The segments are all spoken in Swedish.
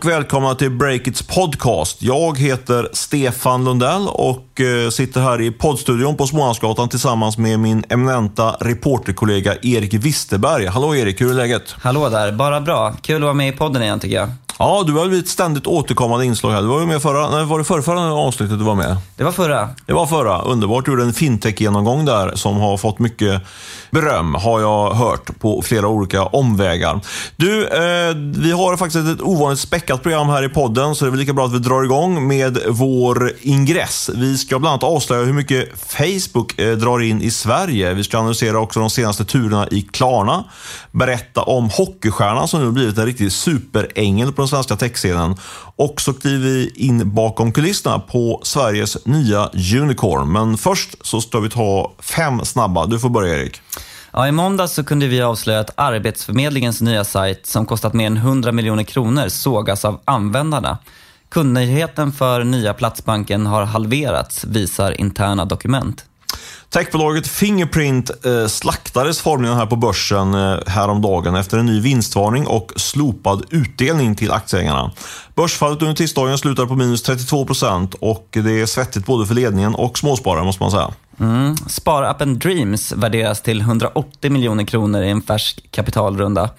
Och välkomna till Breakits podcast. Jag heter Stefan Lundell och eh, sitter här i poddstudion på Smålandsgatan tillsammans med min eminenta reporterkollega Erik Wisterberg. Hallå Erik, hur är läget? Hallå där, bara bra. Kul att vara med i podden igen tycker jag. Ja, du har blivit ett ständigt återkommande inslag här. Du var ju med förra, nej, var det förra, förra avsnittet du var med? Det var förra. Det var förra. Underbart. Du gjorde en fintech-genomgång där som har fått mycket beröm, har jag hört, på flera olika omvägar. Du, eh, vi har faktiskt ett ovanligt späckat program här i podden, så det är väl lika bra att vi drar igång med vår ingress. Vi ska bland annat avslöja hur mycket Facebook eh, drar in i Sverige. Vi ska analysera också de senaste turerna i Klarna, berätta om hockeystjärnan som nu blivit en riktig superängel på den svenska techscenen. Och så kliver vi in bakom kulisserna på Sveriges nya unicorn. Men först så ska vi ta fem snabba. Du får börja Erik. Ja, I måndags så kunde vi avslöja att Arbetsförmedlingens nya sajt, som kostat mer än 100 miljoner kronor, sågas av användarna. Kundnöjdheten för nya Platsbanken har halverats, visar interna dokument. Techbolaget Fingerprint eh, slaktades formligen här på börsen eh, häromdagen efter en ny vinstvarning och slopad utdelning till aktieägarna. Börsfallet under tisdagen slutade på minus 32 procent och det är svettigt både för ledningen och småsparare måste man säga. Mm. Sparappen Dreams värderas till 180 miljoner kronor i en färsk kapitalrunda.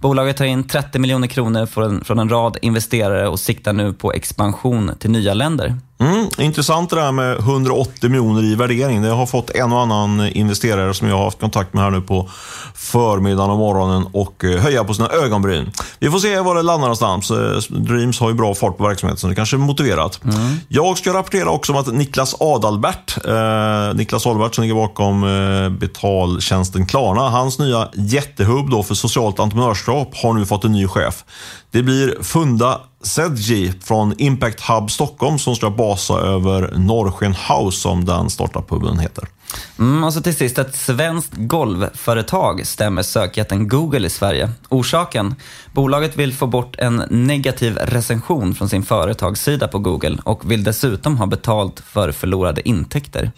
Bolaget tar in 30 miljoner kronor från, från en rad investerare och siktar nu på expansion till nya länder. Mm, intressant det där med 180 miljoner i värdering. Det har fått en och annan investerare som jag har haft kontakt med här nu på förmiddagen och morgonen och eh, höja på sina ögonbryn. Vi får se var det landar någonstans. Eh, Dreams har ju bra fart på verksamheten, så det kanske är motiverat. Mm. Jag ska rapportera också om att Niklas Adalbert, eh, Niklas Adalbert som ligger bakom eh, betaltjänsten Klarna, hans nya jättehubb då för socialt entreprenörskap har nu fått en ny chef. Det blir Funda Sedji från Impact Hub Stockholm som ska basa över Norrsken House som den startup-puben heter. Mm, och så till sist, ett svenskt golvföretag stämmer sökjätten Google i Sverige. Orsaken? Bolaget vill få bort en negativ recension från sin företagssida på Google och vill dessutom ha betalt för förlorade intäkter.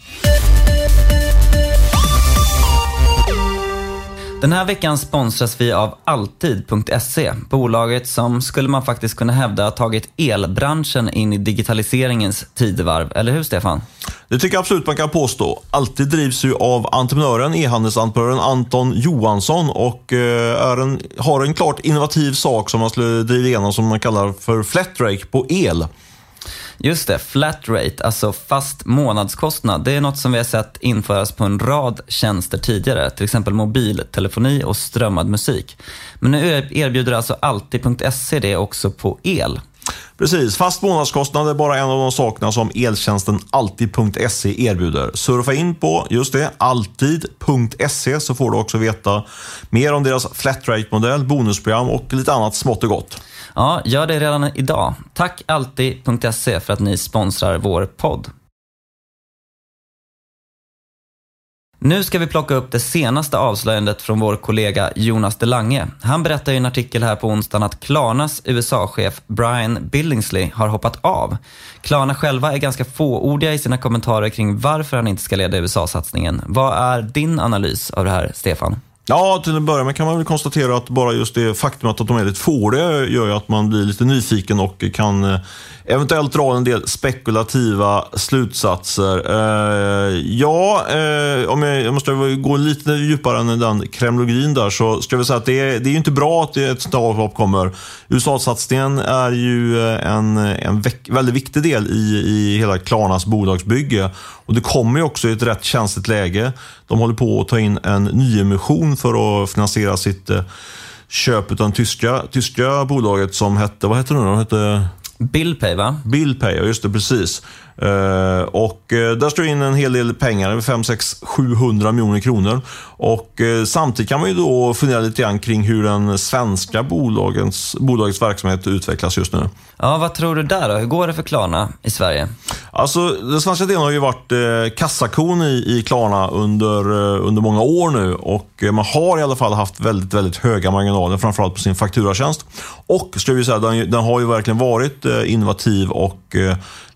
Den här veckan sponsras vi av Alltid.se, bolaget som skulle man faktiskt kunna hävda har tagit elbranschen in i digitaliseringens tidevarv. Eller hur Stefan? Det tycker jag absolut man kan påstå. Alltid drivs ju av entreprenören, e-handelsentreprenören Anton Johansson och eh, är en, har en klart innovativ sak som man skulle driva igenom som man kallar för flatrake på el. Just det, flat rate, alltså fast månadskostnad. Det är något som vi har sett införas på en rad tjänster tidigare, till exempel mobiltelefoni och strömmad musik. Men nu erbjuder alltså Alltid.se det också på el. Precis, fast månadskostnad är bara en av de sakerna som eltjänsten Alltid.se erbjuder. Surfa in på just det, Alltid.se så får du också veta mer om deras flatrate-modell, bonusprogram och lite annat smått och gott. Ja, gör det redan idag. Tack Alltid.se för att ni sponsrar vår podd. Nu ska vi plocka upp det senaste avslöjandet från vår kollega Jonas Delange. Han berättar i en artikel här på onsdagen att Klarnas USA-chef Brian Billingsley har hoppat av. Klarna själva är ganska fåordiga i sina kommentarer kring varför han inte ska leda USA-satsningen. Vad är din analys av det här, Stefan? Ja, till en början kan man väl konstatera att bara just det faktumet att de är lite fåordiga gör ju att man blir lite nyfiken och kan eh, eventuellt dra en del spekulativa slutsatser. Eh, ja, eh, om jag, jag, måste gå lite djupare än den kremlologin där så ska vi säga att det är, det är inte bra att ett sånt avhopp kommer. USA-satsningen är ju eh, en, en väldigt viktig del i, i hela Klarnas bolagsbygge och det kommer ju också i ett rätt känsligt läge. De håller på att ta in en nyemission för att finansiera sitt eh, köp av det tyska, tyska bolaget som hette, vad hette det nu? De hette... Billpay va? Billpay, ja just det, precis. Uh, och uh, där står in en hel del pengar, 5, 6, 700 miljoner kronor. Och uh, samtidigt kan man ju då fundera lite grann kring hur den svenska bolagens, bolagets verksamhet utvecklas just nu. Ja, vad tror du där då? Hur går det för Klarna i Sverige? Alltså, den svenska delen har ju varit eh, kassakon i, i Klarna under, eh, under många år nu och eh, man har i alla fall haft väldigt, väldigt höga marginaler, framförallt på sin fakturatjänst. Och ska vi säga, den, den har ju verkligen varit eh, innovativ och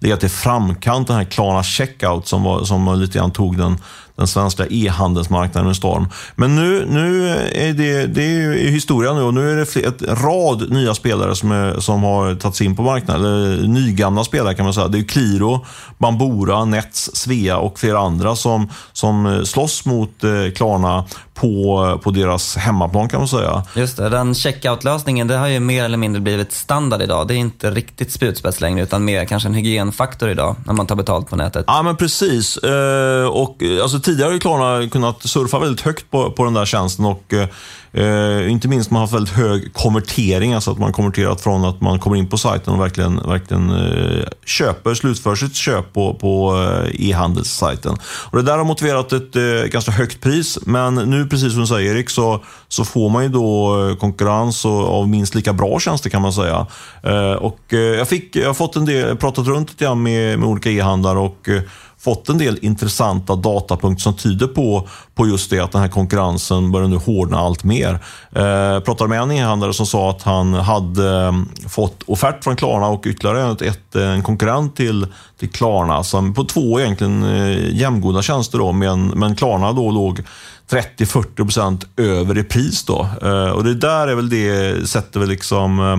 eh, legat i framkant, den här Klarna Checkout som, var, som lite grann tog den, den svenska e-handelsmarknaden storm. Men nu, nu är det, det är historia nu och nu är det ett rad nya spelare som, är, som har tagits in på marknaden. Eller nygamla spelare kan man säga. Det är Qliro, Bambora, Nets, Svea och flera andra som, som slåss mot eh, Klarna på, på deras hemmaplan kan man säga. Just det, den checkout-lösningen det har ju mer eller mindre blivit standard idag. Det är inte riktigt spjutspets längre utan mer kanske en hygienfaktor idag när man tar betalt på nätet. Ja men precis. Eh, och, alltså, tidigare har ju Klarna kunnat surfa väldigt högt på, på den där tjänsten och eh, inte minst man har haft väldigt hög konvertering, alltså att man konverterat från att man kommer in på sajten och verkligen, verkligen eh, köper, slutför sitt köp på, på eh, e-handelssajten. Och det där har motiverat ett eh, ganska högt pris, men nu precis som du säger Erik, så, så får man ju då eh, konkurrens och, av minst lika bra tjänster kan man säga. Eh, och eh, jag, fick, jag har fått en del, pratat runt lite grann med, med olika e-handlare och eh, fått en del intressanta datapunkter som tyder på, på just det att den här konkurrensen börjar nu hårdna allt mer. Eh, jag pratade med en e-handlare som sa att han hade mm, fått offert från Klarna och ytterligare ett, ett, en konkurrent till, till Klarna som på två egentligen eh, jämngoda tjänster då, men, men Klarna då låg 30-40% över i pris. Då. Eh, och det där är väl det, sätter väl liksom eh,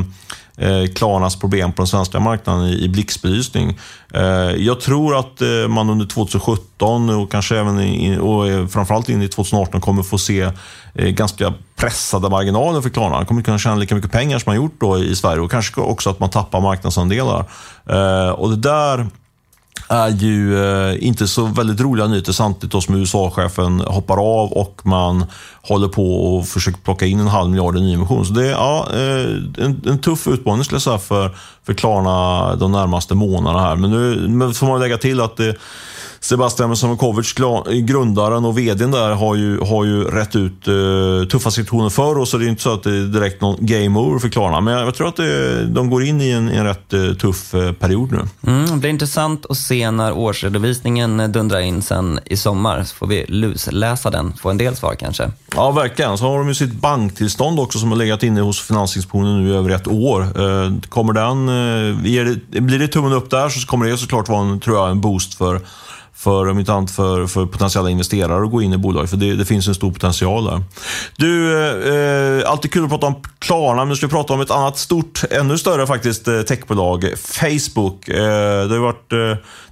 eh, Klarnas problem på den svenska marknaden i, i blixtbelysning. Eh, jag tror att eh, man under 2017 och kanske även in, och eh, framförallt in i 2018 kommer få se eh, ganska pressade marginaler för Klarna. Man kommer inte kunna tjäna lika mycket pengar som man gjort då i Sverige och kanske också att man tappar marknadsandelar. Eh, och det där är ju eh, inte så väldigt roliga nyheter samtidigt som USA-chefen hoppar av och man håller på och försöker plocka in en halv miljard i nyemission. Så det är ja, eh, en, en, tuff utmaning skulle jag säga för, för Klarna de närmaste månaderna här. Men nu men får man lägga till att det Sebastian Samokovic, grundaren och vdn där, har ju, har ju rätt ut uh, tuffa situationer för oss. Så det är inte så att det är direkt någon game over för Klarna. Men jag, tror att det, de går in i en, en rätt uh, tuff uh, period nu. Mm, det blir intressant att se när årsredovisningen dundrar in sen i sommar. Så får vi lusläsa den, få en del svar kanske. Ja, verkligen. Så har de ju sitt banktillstånd också som har legat inne hos Finansinspektionen nu i över ett år. Kommer den, blir det tummen upp där så kommer det såklart vara en, tror jag, en boost för för, om inte annat för, för potentiella investerare att gå in i bolag. För det, det finns en stor potential där. Du, eh, alltid kul att prata om Klarna, men nu ska vi prata om ett annat stort, ännu större faktiskt, eh, techbolag. Facebook. Eh, det har varit, eh,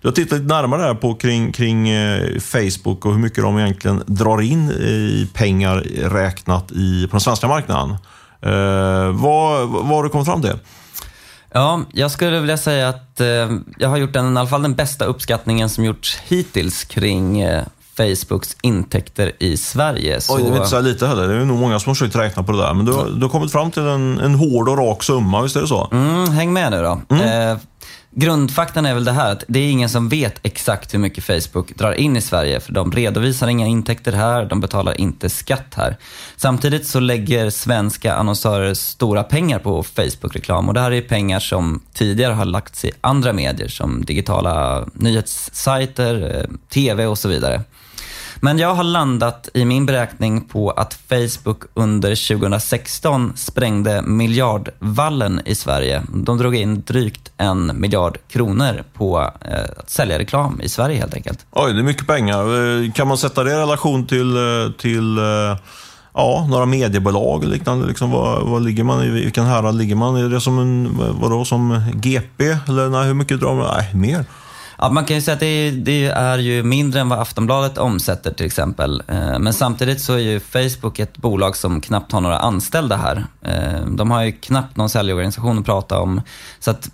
du har tittat lite närmare här på kring, kring eh, Facebook och hur mycket de egentligen drar in i pengar räknat i, på den svenska marknaden. Eh, vad, vad har du kommit fram till? Ja, jag skulle vilja säga att eh, jag har gjort den, i alla fall den bästa uppskattningen som gjorts hittills kring eh, Facebooks intäkter i Sverige. Så... Oj, det är inte så lite heller. Det är nog många som har försökt räkna på det där. Men du, du har kommit fram till en, en hård och rak summa, visst är det så? Mm, häng med nu då. Mm. Eh, Grundfaktan är väl det här att det är ingen som vet exakt hur mycket Facebook drar in i Sverige för de redovisar inga intäkter här, de betalar inte skatt här. Samtidigt så lägger svenska annonsörer stora pengar på Facebook-reklam och det här är pengar som tidigare har lagts i andra medier som digitala nyhetssajter, eh, TV och så vidare. Men jag har landat i min beräkning på att Facebook under 2016 sprängde miljardvallen i Sverige. De drog in drygt en miljard kronor på eh, att sälja reklam i Sverige helt enkelt. Oj, det är mycket pengar. Eh, kan man sätta det i relation till, eh, till eh, ja, några mediebolag och liknande? Liksom, vad, vad ligger man i? Vilken härad ligger man? Är det som en, vadå, som GP? Eller nej, hur mycket drar man? Nej, mer. Ja, man kan ju säga att det, det, är ju mindre än vad Aftonbladet omsätter till exempel. Eh, men samtidigt så är ju Facebook ett bolag som knappt har några anställda här. Eh, de har ju knappt någon säljorganisation att prata om. Så att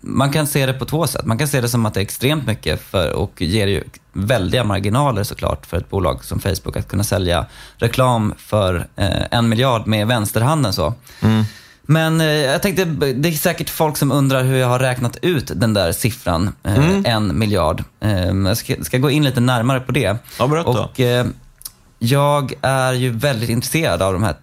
man kan se det på två sätt. Man kan se det som att det är extremt mycket för, och ger ju väldiga marginaler såklart för ett bolag som Facebook att kunna sälja reklam för eh, en miljard med vänsterhanden så. Mm. Men eh, jag tänkte, det är säkert folk som undrar hur jag har räknat ut den där siffran, eh, mm. en miljard. Eh, jag ska, ska, gå in lite närmare på det. Ja, berätta. Och, eh, jag är ju väldigt intresserad av de här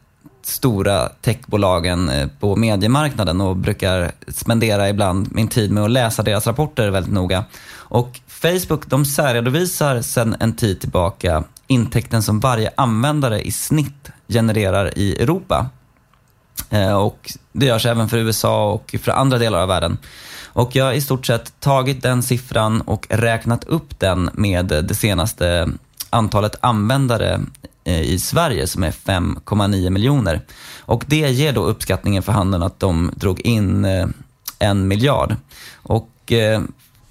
stora techbolagen eh, på mediemarknaden och brukar spendera ibland min tid med att läsa deras rapporter väldigt noga. Och Facebook de särredovisar sedan en tid tillbaka intäkten som varje användare i snitt genererar i Europa. Eh, och det görs även för USA och för andra delar av världen. Och jag har i stort sett tagit den siffran och räknat upp den med det senaste antalet användare eh, i Sverige som är 5,9 miljoner. Och det ger då uppskattningen för handeln att de drog in eh, en miljard. Och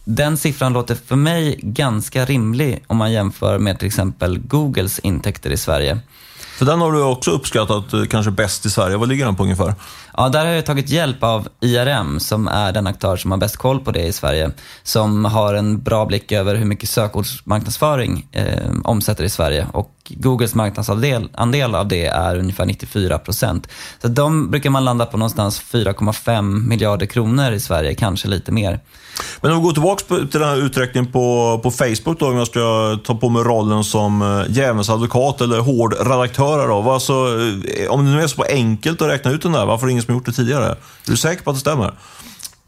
den siffran låter för mig ganska rimlig om man jämför med till exempel Googles intäkter i Sverige. För den har du också uppskattat eh, kanske bäst i Sverige. Vad ligger den på ungefär? Ja, där har jag tagit hjälp av IRM som är den aktör som har bäst koll på det i Sverige. Som har en bra blick över hur mycket sökordsmarknadsföring eh, omsätter i Sverige. Och Googles marknadsandel andel av det är ungefär 94 procent. Så de brukar man landa på någonstans 4,5 miljarder kronor i Sverige, kanske lite mer. Men om vi går tillbaka till den här uträkningen på, på Facebook då, om jag ska ta på mig rollen som eh, äh, djävulens advokat eller hård redaktör. Då. Alltså, om det nu är så enkelt att räkna ut den där, varför är det ingen som gjort det tidigare? Är du säker på att det stämmer?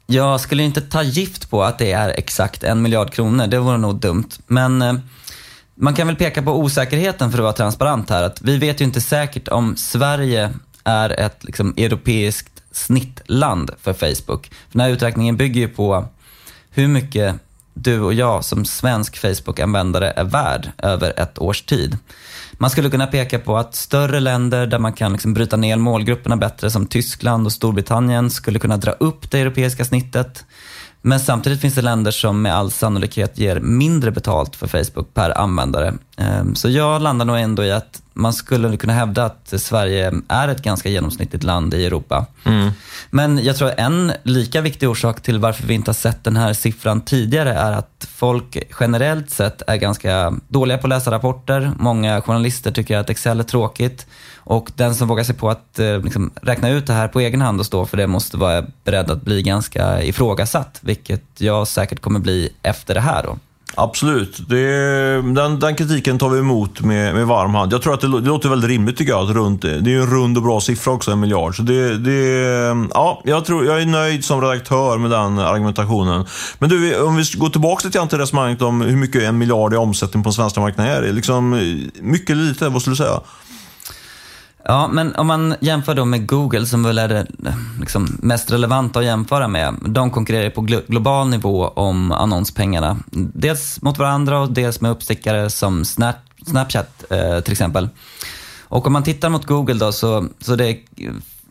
Jag skulle inte ta gift på att det är exakt en miljard kronor, det vore nog dumt. Men eh, man kan väl peka på osäkerheten för att vara transparent här. Att vi vet ju inte säkert om Sverige är ett liksom, europeiskt snittland för Facebook. För den här uträkningen bygger ju på hur mycket du och jag som svensk Facebook-användare är värd över ett års tid. Man skulle kunna peka på att större länder där man kan liksom bryta ner målgrupperna bättre som Tyskland och Storbritannien skulle kunna dra upp det europeiska snittet. Men samtidigt finns det länder som med all sannolikhet ger mindre betalt för Facebook per användare. Ehm, så jag landar nog ändå i att man skulle kunna hävda att Sverige är ett ganska genomsnittligt land i Europa. Mm. Men jag tror en lika viktig orsak till varför vi inte har sett den här siffran tidigare är att folk generellt sett är ganska dåliga på att läsa rapporter. Många journalister tycker att Excel är tråkigt. Och den som vågar sig på att eh, liksom, räkna ut det här på egen hand och stå för det måste vara beredd att bli ganska ifrågasatt, vilket jag säkert kommer bli efter det här. Då. Absolut. Det, den, den, kritiken tar vi emot med, med varm hand. Jag tror att det, det låter väldigt rimligt tycker jag. Att runt, det är ju en rund och bra siffra också, en miljard. Så det, det, ja, jag, tror, jag är nöjd som redaktör med den argumentationen. Men du, om vi går tillbaka lite grann till resonemanget om hur mycket en miljard i omsättning på den svenska marknaden är. Liksom, mycket eller lite, vad skulle du säga? Ja, men om man jämför då med Google som väl är det eh, liksom mest relevanta att jämföra med. De konkurrerar på global nivå om annonspengarna. Dels mot varandra och dels med uppstickare som Snap, Snapchat eh, till exempel. Och om man tittar mot Google då så, så det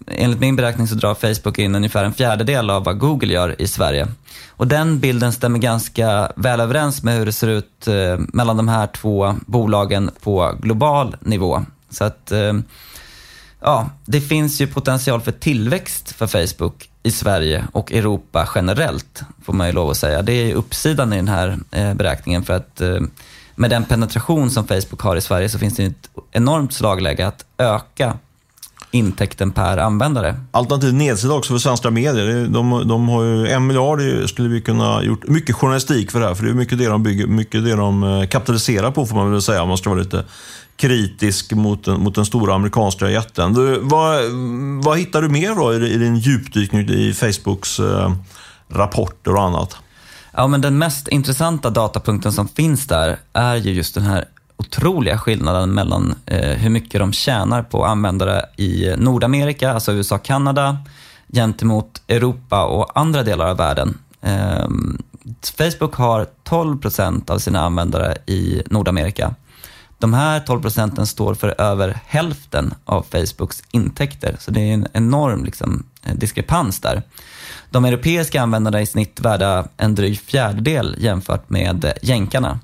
enligt min beräkning så drar Facebook in ungefär en fjärdedel av vad Google gör i Sverige. Och den bilden stämmer ganska väl överens med hur det ser ut eh, mellan de här två bolagen på global nivå. Så att eh, ja, det finns ju potential för tillväxt för Facebook i Sverige och Europa generellt, får man ju lov att säga. Det är uppsidan i den här eh, beräkningen för att eh, med den penetration som Facebook har i Sverige så finns det ett enormt slagläge att öka intäkten per användare. Alternativt nedsida också för svenska medier. De, de har ju en miljard, skulle vi kunna gjort mycket journalistik för det här. För det är mycket det de bygger, mycket det de eh, kapitaliserar på får man väl säga om man ska vara lite kritisk mot den, mot den stora amerikanska jätten. Du, vad, vad hittar du mer då i, i din djupdykning i Facebooks eh, rapporter och annat? Ja, men den mest intressanta datapunkten som finns där är ju just den här otroliga skillnaden mellan eh, hur mycket de tjänar på användare i Nordamerika, alltså USA och Kanada, gentemot Europa och andra delar av världen. Eh, Facebook har 12 procent av sina användare i Nordamerika de här 12 procenten står för över hälften av Facebooks intäkter, så det är en enorm liksom, eh, diskrepans där. De europeiska användarna är i snitt värda en dryg fjärdedel jämfört med jänkarna.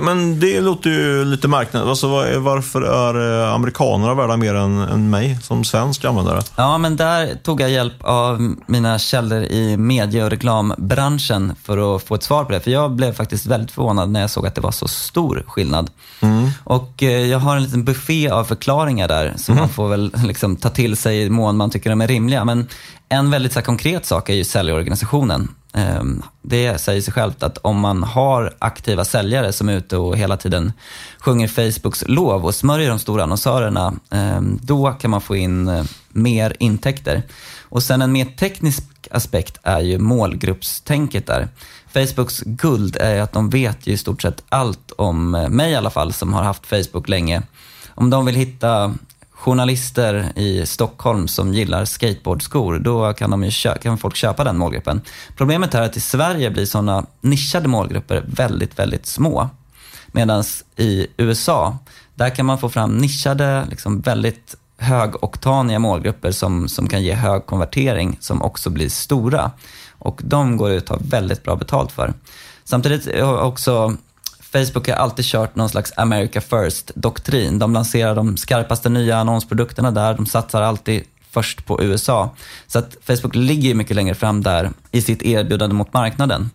Men det låter ju lite märkligt. Alltså, varför är eh, amerikanerna värda mer än, än mig som svensk användare? Ja, men där tog jag hjälp av mina källor i medie och reklambranschen för att få ett svar på det. För jag blev faktiskt väldigt förvånad när jag såg att det var så stor skillnad. Mm. Och eh, jag har en liten buffé av förklaringar där som mm. man får väl liksom ta till sig i mån man tycker de är rimliga. Men en väldigt så konkret sak är ju säljorganisationen. Ehm, det säger sig självt att om man har aktiva säljare som är ute och hela tiden sjunger Facebooks lov och smörjer de stora annonsörerna, ehm, då kan man få in eh, mer intäkter. Och sen en mer teknisk aspekt är ju målgruppstänket där. Facebooks guld är att de vet ju i stort sett allt om eh, mig i alla fall, som har haft Facebook länge. Om de vill hitta journalister i Stockholm som gillar skateboardskor, då kan, de kan folk köpa den målgruppen. Problemet är att i Sverige blir sådana nischade målgrupper väldigt, väldigt små. Medan i USA, där kan man få fram nischade, liksom väldigt högoktaniga målgrupper som, som kan ge hög konvertering, som också blir stora. Och de går ut att ta väldigt bra betalt för. Samtidigt har också Facebook har alltid kört någon slags America First-doktrin. De lanserar de skarpaste nya annonsprodukterna där, de satsar alltid först på USA. Så att Facebook ligger mycket längre fram där i sitt erbjudande mot marknaden.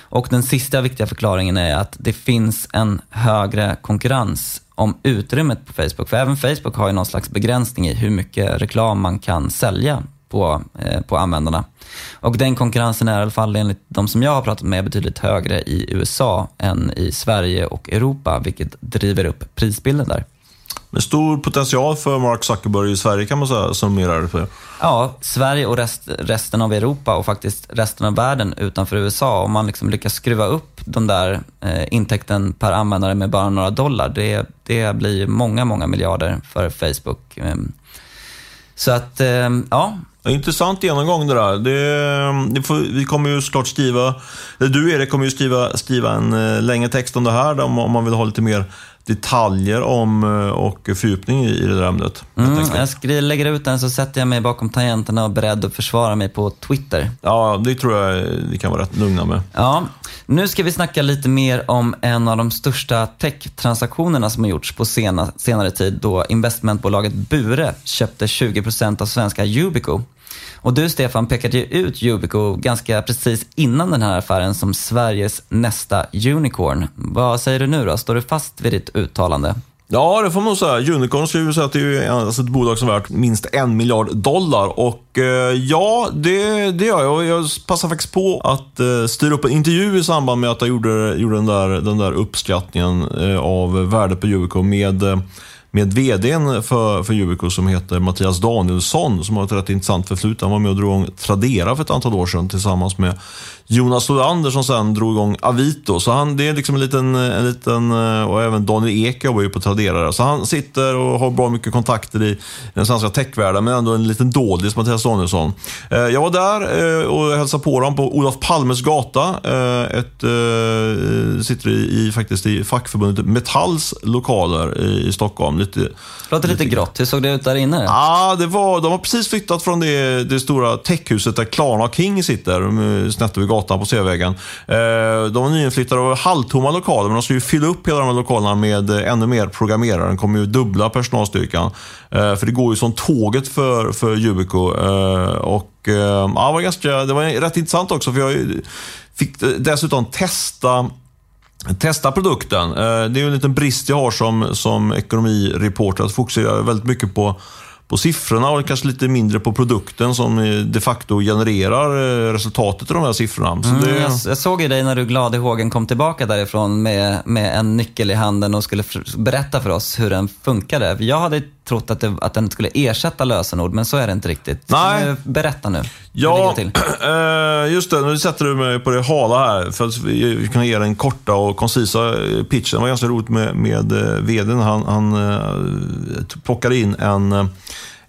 Och den sista viktiga förklaringen är att det finns en högre konkurrens om utrymmet på Facebook. För även Facebook har ju någon slags begränsning i hur mycket reklam man kan sälja på, eh, på användarna. Och den konkurrensen är i alla fall enligt de som jag har pratat med betydligt högre i USA än i Sverige och Europa, vilket driver upp prisbilden där. Med stor potential för Mark Zuckerberg i Sverige kan man säga, summerar det för. Ja, Sverige och rest, resten av Europa och faktiskt resten av världen utanför USA. Om man liksom lyckas skruva upp den där eh, intäkten per användare med bara några dollar, det, det blir många, många miljarder för Facebook. Så att, eh, ja, Intressant genomgång det där. Det, det får, vi kommer ju såklart skriva, du Erik kommer ju skriva, skriva en eh, längre text om det här om, om man vill ha lite mer detaljer om eh, och fördjupning i det där ämnet. Mm, jag skriver, lägger ut den så sätter jag mig bakom tangenterna och är beredd att försvara mig på Twitter. Ja, det tror jag vi kan vara rätt lugna med. Ja, nu ska vi snacka lite mer om en av de största tech-transaktionerna som har gjorts på sena, senare tid då investmentbolaget Bure köpte 20% av svenska Yubico. Och du Stefan pekade ju ut Yubico ganska precis innan den här affären som Sveriges nästa unicorn. Vad säger du nu då? Står du fast vid ditt uttalande? Ja, det får man nog säga. Unicorn ska säga att det är alltså ett bolag som är värt minst en miljard dollar. Och eh, ja, det, det gör jag. Jag passar faktiskt på att eh, styra upp en intervju i samband med att jag gjorde, gjorde den, där, den där uppskattningen eh, av värdet på Unicorn med eh, med vdn för, för Yubico som heter Mattias Danielsson som har ett rätt intressant förflutet. Han var med och drog igång Tradera för ett antal år sedan tillsammans med Jonas Olander som sen drog igång Avito. Så han, det är liksom en liten, en liten, eh, och även Daniel Ek jobbar ju på Tradera. Så han sitter och har bra mycket kontakter i den svenska techvärlden, men ändå en liten doldis, Mattias Danielsson. Eh, jag var där eh, och hälsade på dem på Olof Palmes gata. Ett, sitter i, faktiskt i fackförbundet Metalls lokaler i Stockholm. Lite, Låter lite, lite grått. Hur såg det ut där inne? Ja, det var, de har precis flyttat från det, det stora techhuset där Klarna och King sitter, snett över gatan på Sveavägen. Eh, de var nyinflyttade och halvtomma lokaler, men de ska ju fylla upp hela de här lokalerna med eh, ännu mer programmerare. De kommer ju dubbla personalstyrkan. Eh, för det går ju som tåget för, för Yubico. Och ja, det, var ganska, det var rätt intressant också, för jag fick dessutom testa Testa produkten. Det är en liten brist jag har som, som ekonomireporter, att fokusera väldigt mycket på på siffrorna och kanske lite mindre på produkten som de facto genererar eh, resultatet av de här siffrorna. Mm, det... jag, jag, såg ju dig när du glad i hågen kom tillbaka därifrån med, med en nyckel i handen och skulle berätta för oss hur den funkade. Jag hade trott att, det, att den skulle ersätta lösenord, men så är det inte riktigt. Nej. Berätta nu. Ja, eh, just det. Nu sätter du mig på det hala här för att vi kan ge den korta och koncisa pitchen. Det var ganska roligt med, med eh, vdn. Han, han plockade in en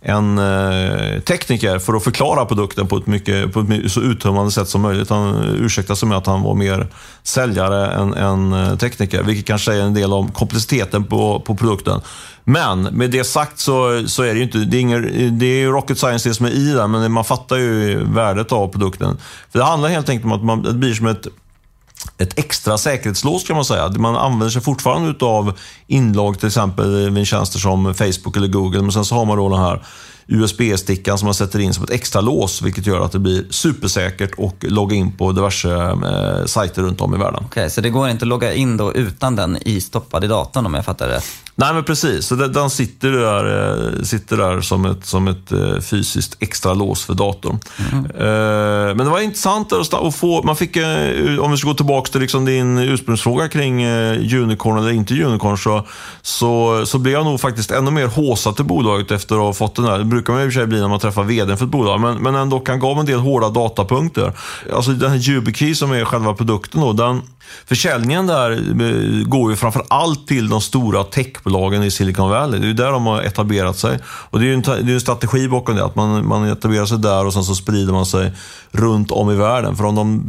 en eh, tekniker för att förklara produkten på ett, mycket, på ett så uttömmande sätt som möjligt. Han ursäktade sig med att han var mer säljare än, än eh, tekniker, vilket kanske säger en del om komplexiteten på, på produkten. Men med det sagt så, så är det ju inte, det är, ingen, det är rocket science det som är i den, men man fattar ju värdet av produkten. För Det handlar helt enkelt om att man, det blir som ett ett extra säkerhetslås kan man säga. Man använder sig fortfarande av inlogg till exempel vid tjänster som Facebook eller Google, men sen så har man då den här USB-stickan som man sätter in som ett extra lås, vilket gör att det blir supersäkert och logga in på diverse eh, sajter runt om i världen. Okej, okay, så det går inte att logga in då utan den istoppad i datorn om jag fattar det Nej, men precis. Så den sitter där, eh, sitter där som ett, som ett eh, fysiskt extra lås för datorn. Mm. Men det var intressant att få, man fick, om vi ska gå tillbaka till liksom din ursprungsfråga kring unicorn eller inte unicorn, så, så, så blev jag nog faktiskt ännu mer håsad till bolaget efter att ha fått den här. Det brukar man i och för sig bli när man träffar vd för ett bolag, men, men ändå kan gav en del hårda datapunkter. Alltså den här YubiKey som är själva produkten, då, den, försäljningen där eh, går ju framför allt till de stora techbolagen i Silicon Valley. Det är ju där de har etablerat sig. Och det är ju en, det är en strategi bakom det, att man, man etablerar sig där och sen så sprider man sig runt om i världen. För om de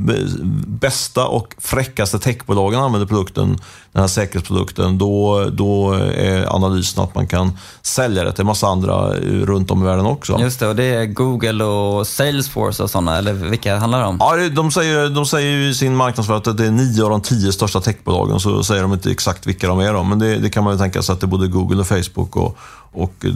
bästa och fräckaste techbolagen använder produkten den här säkerhetsprodukten, då, då är analysen att man kan sälja det till massa andra runt om i världen också. Just det, och det är Google och Salesforce och sådana, eller vilka handlar det om? Ja, de säger, de säger i sin marknadsföring att det är nio av de tio största techbolagen, så säger de inte exakt vilka de är. Då. Men det, det kan man ju tänka sig att det är både Google och Facebook och, och eh,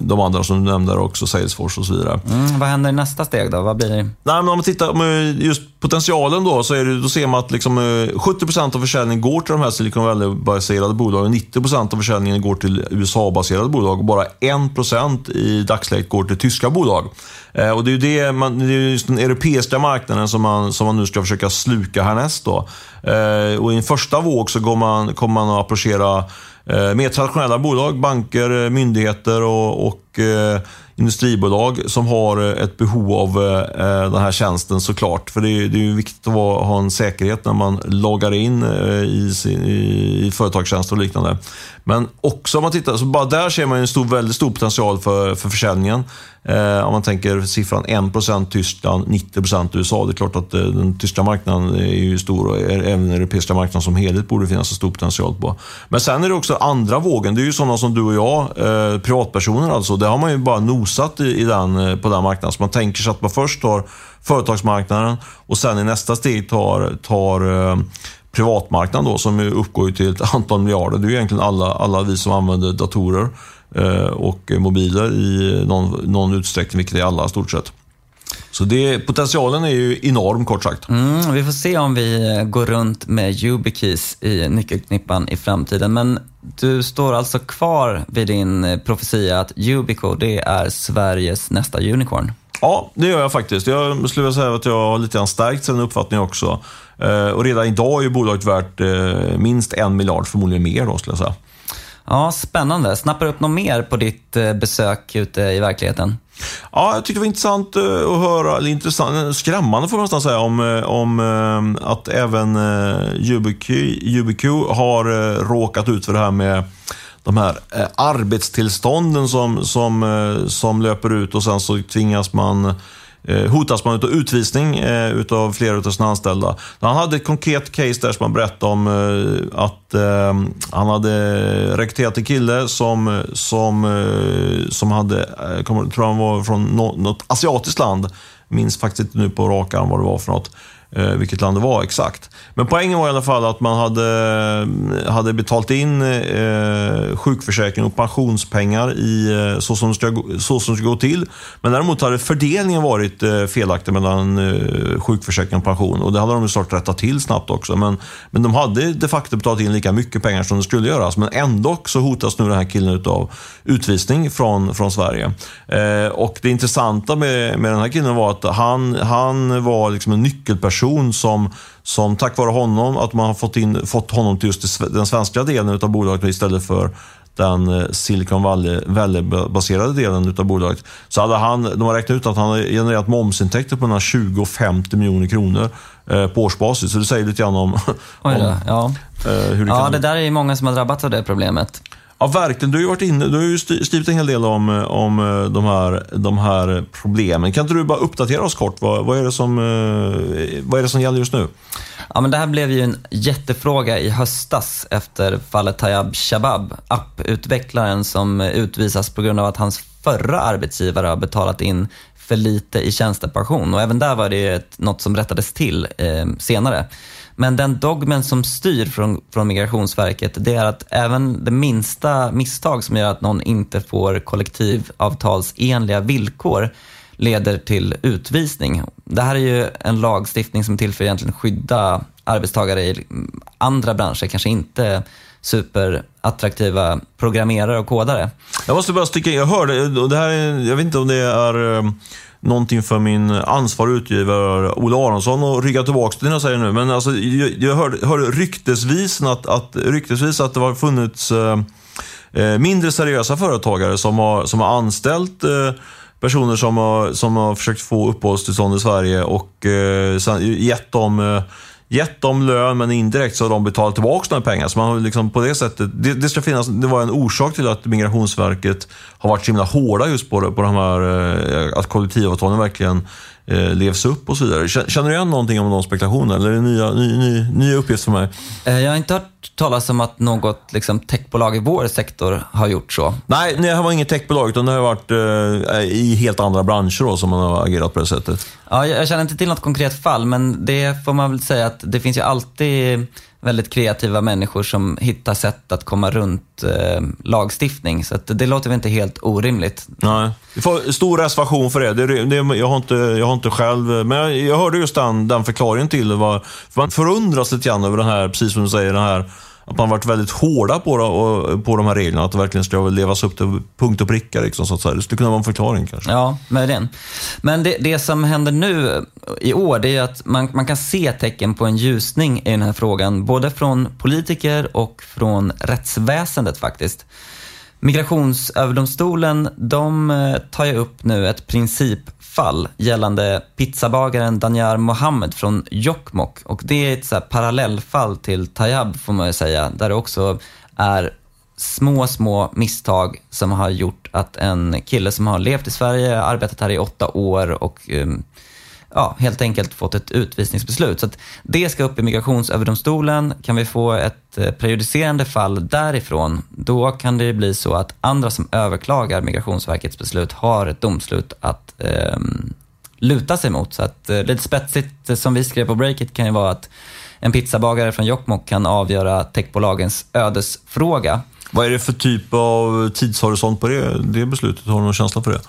de andra som du nämnde också, Salesforce och så vidare. Mm, vad händer i nästa steg då? Vad blir det? Nej, men om man tittar på just potentialen då, så är det, då ser man att liksom, 70% av försäljningen går till de här Silicon Valley-baserade bolagen. 90% av försäljningen går till USA-baserade bolag och bara 1% i dagsläget går till tyska bolag. Eh, och det är ju det man, det är just den europeiska marknaden som man, som man nu ska försöka sluka härnäst. Då. Eh, och I en första våg så går man, kommer man att approchera eh, Eh, mer traditionella bolag, banker, eh, myndigheter och, och Eh, industribolag som har eh, ett behov av eh, den här tjänsten såklart. För det är, det är ju viktigt att ha en säkerhet när man loggar in i, i företagstjänster och liknande. Men också om man tittar, så bara där ser man en stor, väldigt stor potential för, för försäljningen. Eh, om man tänker siffran 1% Tyskland, 90% USA. Det är klart att den tyska marknaden är ju stor och även den europeiska marknaden som helhet borde finnas en stor potential på. Men sen är det också andra vågen. Det är ju sådana som du och jag, privatpersoner alltså. Där har man ju bara nosat i, i den, eh, på den marknaden. Så man tänker sig att man först tar företagsmarknaden och sen i nästa steg tar, tar eh, privatmarknaden då, som uppgår till ett antal miljarder. Det är egentligen alla, alla vi som använder datorer eh, och mobiler i någon, någon utsträckning, vilket är alla i stort sett. Så det, potentialen är ju enorm kort sagt. Mm, vi får se om vi går runt med YubiKeys i nyckelknippan i framtiden. Men du står alltså kvar vid din profetia att Yubico, det är Sveriges nästa unicorn? Ja, det gör jag faktiskt. Jag skulle vilja säga att jag har lite grann stärkt den uppfattningen också. Eh, och redan idag är bolaget värt eh, minst en miljard, förmodligen mer då skulle jag säga. Ja, spännande. Snappar upp något mer på ditt eh, besök ute i verkligheten? Ja, jag tyckte det var intressant eh, att höra, eller intressant, eh, skrämmande får man nästan säga, om, eh, om att även UBQ, UBQ har råkat ut för det här med de här arbetstillstånden som, som, som löper ut och sen så tvingas man Eh, Eh, hotas man av utvisning av utav flera av sina anställda. Han hade ett konkret case där som han berättade om eh, att han hade rekryterat en kille som, som, som hade, jag tror han var från något asiatiskt land. Minns faktiskt inte nu på rak arm vad det var för något eh, vilket land det var exakt. Men poängen var i alla fall att man hade, eh, hade betalt in eh, sjukförsäkring och pensionspengar i, eh, så, som det ska, så som det ska gå till. Men däremot hade fördelningen varit eh, felaktig mellan eh, sjukförsäkring och pension och det hade de ju snart rättat till snabbt också. Men, men de hade de facto betalat in lika mycket pengar som det skulle göras. Men ändå så hotas nu den här killen av utvisning från, från Sverige. Eh, och det intressanta med, med den här killen var att han, han var liksom en nyckelperson person som, som tack vare honom, att man har fått, in, fått honom till just den svenska delen av bolaget istället för den eh, Silicon Valley-baserade delen av bolaget. Så hade han, de har räknat ut att han har genererat momsintäkter på 20-50 miljoner kronor eh, på årsbasis. Så det säger lite grann om, om ja. Eh, hur det Ja, kan... det där är många som har drabbats av det problemet. Ja, verkligen. Du har ju varit inne, du har ju skrivit en hel del om, eh, om eh, de, här, de här problemen. Kan inte du bara uppdatera oss kort? Vad, vad, är, det som, eh, vad är det som gäller just nu? Ja, men det här blev ju en jättefråga i höstas efter fallet Tayyab Shabab, apputvecklaren som utvisas på grund av att hans förra arbetsgivare har betalat in för lite i tjänstepension. Och även där var det ett, något som rättades till eh, senare. Men den dogmen som styr från, från Migrationsverket det är att även det minsta misstag som gör att någon inte får kollektivavtalsenliga villkor leder till utvisning. Det här är ju en lagstiftning som är till för att egentligen skydda arbetstagare i andra branscher, kanske inte superattraktiva programmerare och kodare. Jag måste bara sticka in, jag hörde, det här jag vet inte om det är eh, någonting för min ansvarig utgivare Ola Aronsson att rygga tillbaka till det jag säger nu. Men alltså, jag, jag hörde, hörde ryktesvis, att, att, ryktesvis att det har funnits eh, eh, mindre seriösa företagare som har, som har anställt eh, personer som har, som har försökt få uppehållstillstånd i Sverige och eh, gett dem eh, gett dem lön, men indirekt så har de betalat tillbaka några pengar. Så man har liksom på det sättet, det, det, ska finnas, det var en orsak till att Migrationsverket har varit så himla hårda just på, på de här, eh, att kollektivavtalen verkligen eh, levs upp och så vidare. Känner du igen någonting om de spekulationerna eller är det nya, ny, ny, uppgifter för mig? Eh, jag har inte hört talas om att något liksom, techbolag i vår sektor har gjort så. Nej, det här var inget techbolag, utan det har varit eh, i helt andra branscher då, som man har agerat på det sättet. Ja, jag känner inte till något konkret fall, men det får man väl säga att det finns ju alltid väldigt kreativa människor som hittar sätt att komma runt eh, lagstiftning. Så det låter väl inte helt orimligt. Nej, vi får stor reservation för det. det, det jag, har inte, jag har inte själv, men jag, jag hörde just den, den förklaringen till det. Var, för man förundras lite grann över den här, precis som du säger, den här att man varit väldigt hårda på, det, på de här reglerna. Att det verkligen ska levas upp till punkt och pricka. Liksom, så att säga. Det skulle kunna vara en förklaring kanske. Ja, möjligen. Men det, det som händer nu i år, det är att man, man kan se tecken på en ljusning i den här frågan. Både från politiker och från rättsväsendet faktiskt. Migrationsöverdomstolen de eh, tar ju upp nu ett principfall gällande pizzabagaren Danyar Mohammed från Jokkmokk. Och det är ett så parallellfall till Tayab får man ju säga, där det också är små, små misstag som har gjort att en kille som har levt i Sverige, arbetat här i åtta år och um, ja, helt enkelt fått ett utvisningsbeslut. Så det ska upp i Migrationsöverdomstolen. Kan vi få ett eh, prejudicerande fall därifrån, då kan det bli så att andra som överklagar Migrationsverkets beslut har ett domslut att eh, luta sig mot. Så att, eh, lite spetsigt eh, som vi skrev på Breakit kan ju vara att en pizzabagare från Jokkmokk kan avgöra techbolagens ödesfråga. Vad är det för typ av tidshorisont på det, det beslutet? Har du någon känsla för det?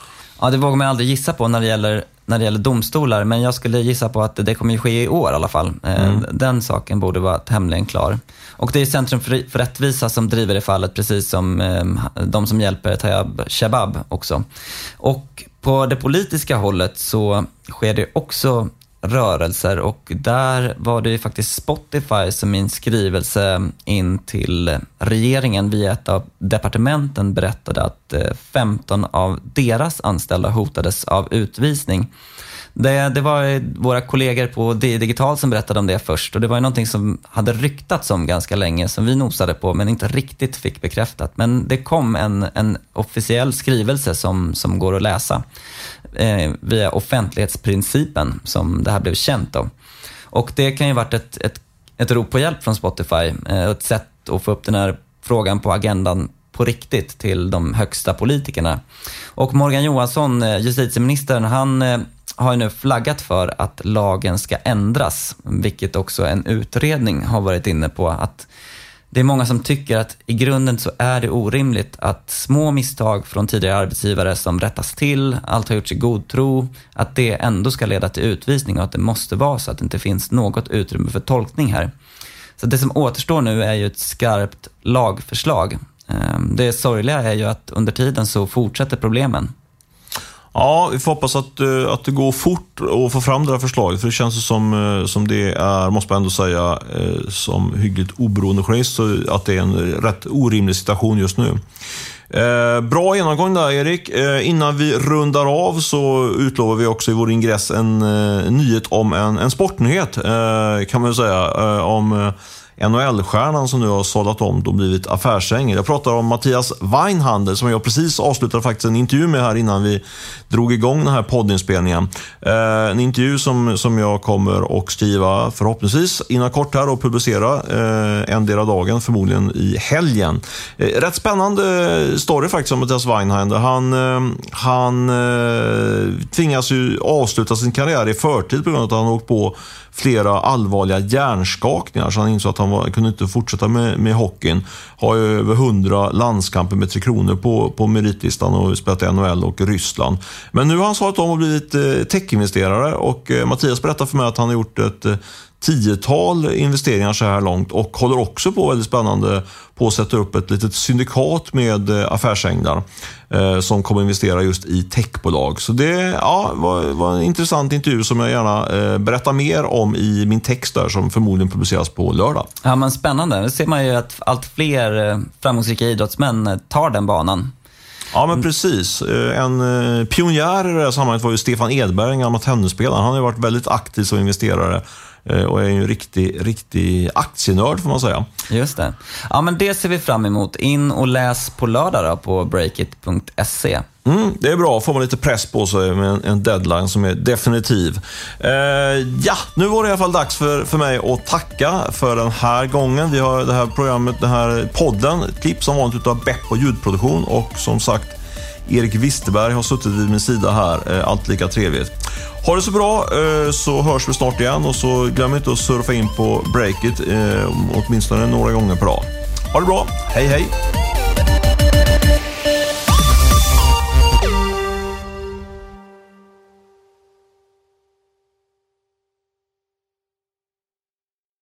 Ja, det vågar man aldrig gissa på när det gäller när det gäller domstolar, men jag skulle gissa på att det kommer ju ske i år i alla fall. Eh, mm. Den saken borde vara tämligen klar. Och det är Centrum för, rättvisa som driver det fallet, precis som eh, de som hjälper Tayyab Shabab också. Och på det politiska hållet så sker det också rörelser och där var det ju faktiskt Spotify som i en skrivelse in till regeringen via ett av departementen berättade att eh, 15 av deras anställda hotades av utvisning. Det, det var våra kollegor på Digital som berättade om det först och det var ju någonting som hade ryktats om ganska länge som vi nosade på men inte riktigt fick bekräftat. Men det kom en, en officiell skrivelse som, som går att läsa eh, via offentlighetsprincipen som det här blev känt om. Och det kan ju varit ett, ett, ett rop på hjälp från Spotify, eh, ett sätt att få upp den här frågan på agendan på riktigt till de högsta politikerna. Och Morgan Johansson, eh, justitieministern, han eh, har ju nu flaggat för att lagen ska ändras, vilket också en utredning har varit inne på. att det är många som tycker att i grunden så är det orimligt att små misstag från tidigare arbetsgivare som rättas till, allt har gjorts i god tro, att det ändå ska leda till utvisning och att det måste vara så att det inte finns något utrymme för tolkning här. Så det som återstår nu är ju ett skarpt lagförslag. Ehm, det sorgliga är ju att under tiden så fortsätter problemen. Ja, vi får hoppas att, eh, att det går fort att få fram det här förslaget. För det känns som, eh, som det är, måste man ändå säga, eh, som hyggligt oberoende journalist, att det är en rätt orimlig situation just nu. bra genomgång där Erik. innan vi rundar av så utlovar vi också i vår ingress en nyhet om en, en sportnyhet, kan man säga. om NHL-stjärnan som nu har sållat om och blivit affärsängel. Jag pratar om Mattias Weinhandel som jag precis avslutade faktiskt en intervju med här innan vi drog igång den här poddinspelningen. Eh, en intervju som, som jag kommer att skriva förhoppningsvis inom kort här och publicera eh, en del av dagen, förmodligen i helgen. Eh, rätt spännande story faktiskt om Mattias Weinhandel. Han, eh, han eh, tvingas ju avsluta sin karriär i förtid på grund av att han åkt på flera allvarliga hjärnskakningar så han insåg att han var, kunde inte fortsätta med, med hockeyn. Har ju över 100 landskamper med Tre Kronor på, på meritlistan och spelat i NHL och Ryssland. Men nu har han svarat om och blivit eh, techinvesterare och eh, Mattias berättar för mig att han har gjort ett eh, tiotal investeringar så här långt och håller också på väldigt spännande på att sätta upp ett litet syndikat med eh, affärsänglar eh, som kommer investera just i techbolag. Så det ja, var, var, en intressant intervju som jag gärna eh, berättar mer om i min text där som förmodligen publiceras på lördag. Ja, men spännande. Nu ser man ju att allt fler eh, framgångsrika idrottsmän eh, tar den banan. Ja, men precis. En pionjär i det här sammanhanget var ju Stefan Edberg, en gammal tennisspelare. Han har ju varit väldigt aktiv som investerare och är en riktig, riktig aktienörd får man säga. Just det. Ja, men det ser vi fram emot. In och läs på lördag då, på breakit.se. Mm, det är bra, får man lite press på sig med en, deadline som är definitiv. Eh, ja, nu var det i alla fall dags för, för mig att tacka för den här gången. Vi har det här programmet, den här podden, klipp som vanligt av Beppo ljudproduktion och som sagt Erik Wisterberg har suttit vid min sida här. Eh, allt lika trevligt. Ha det så bra eh, så hörs vi snart igen och så glöm inte att surfa in på Breakit eh, åtminstone några gånger per dag. Ha det bra, hej hej!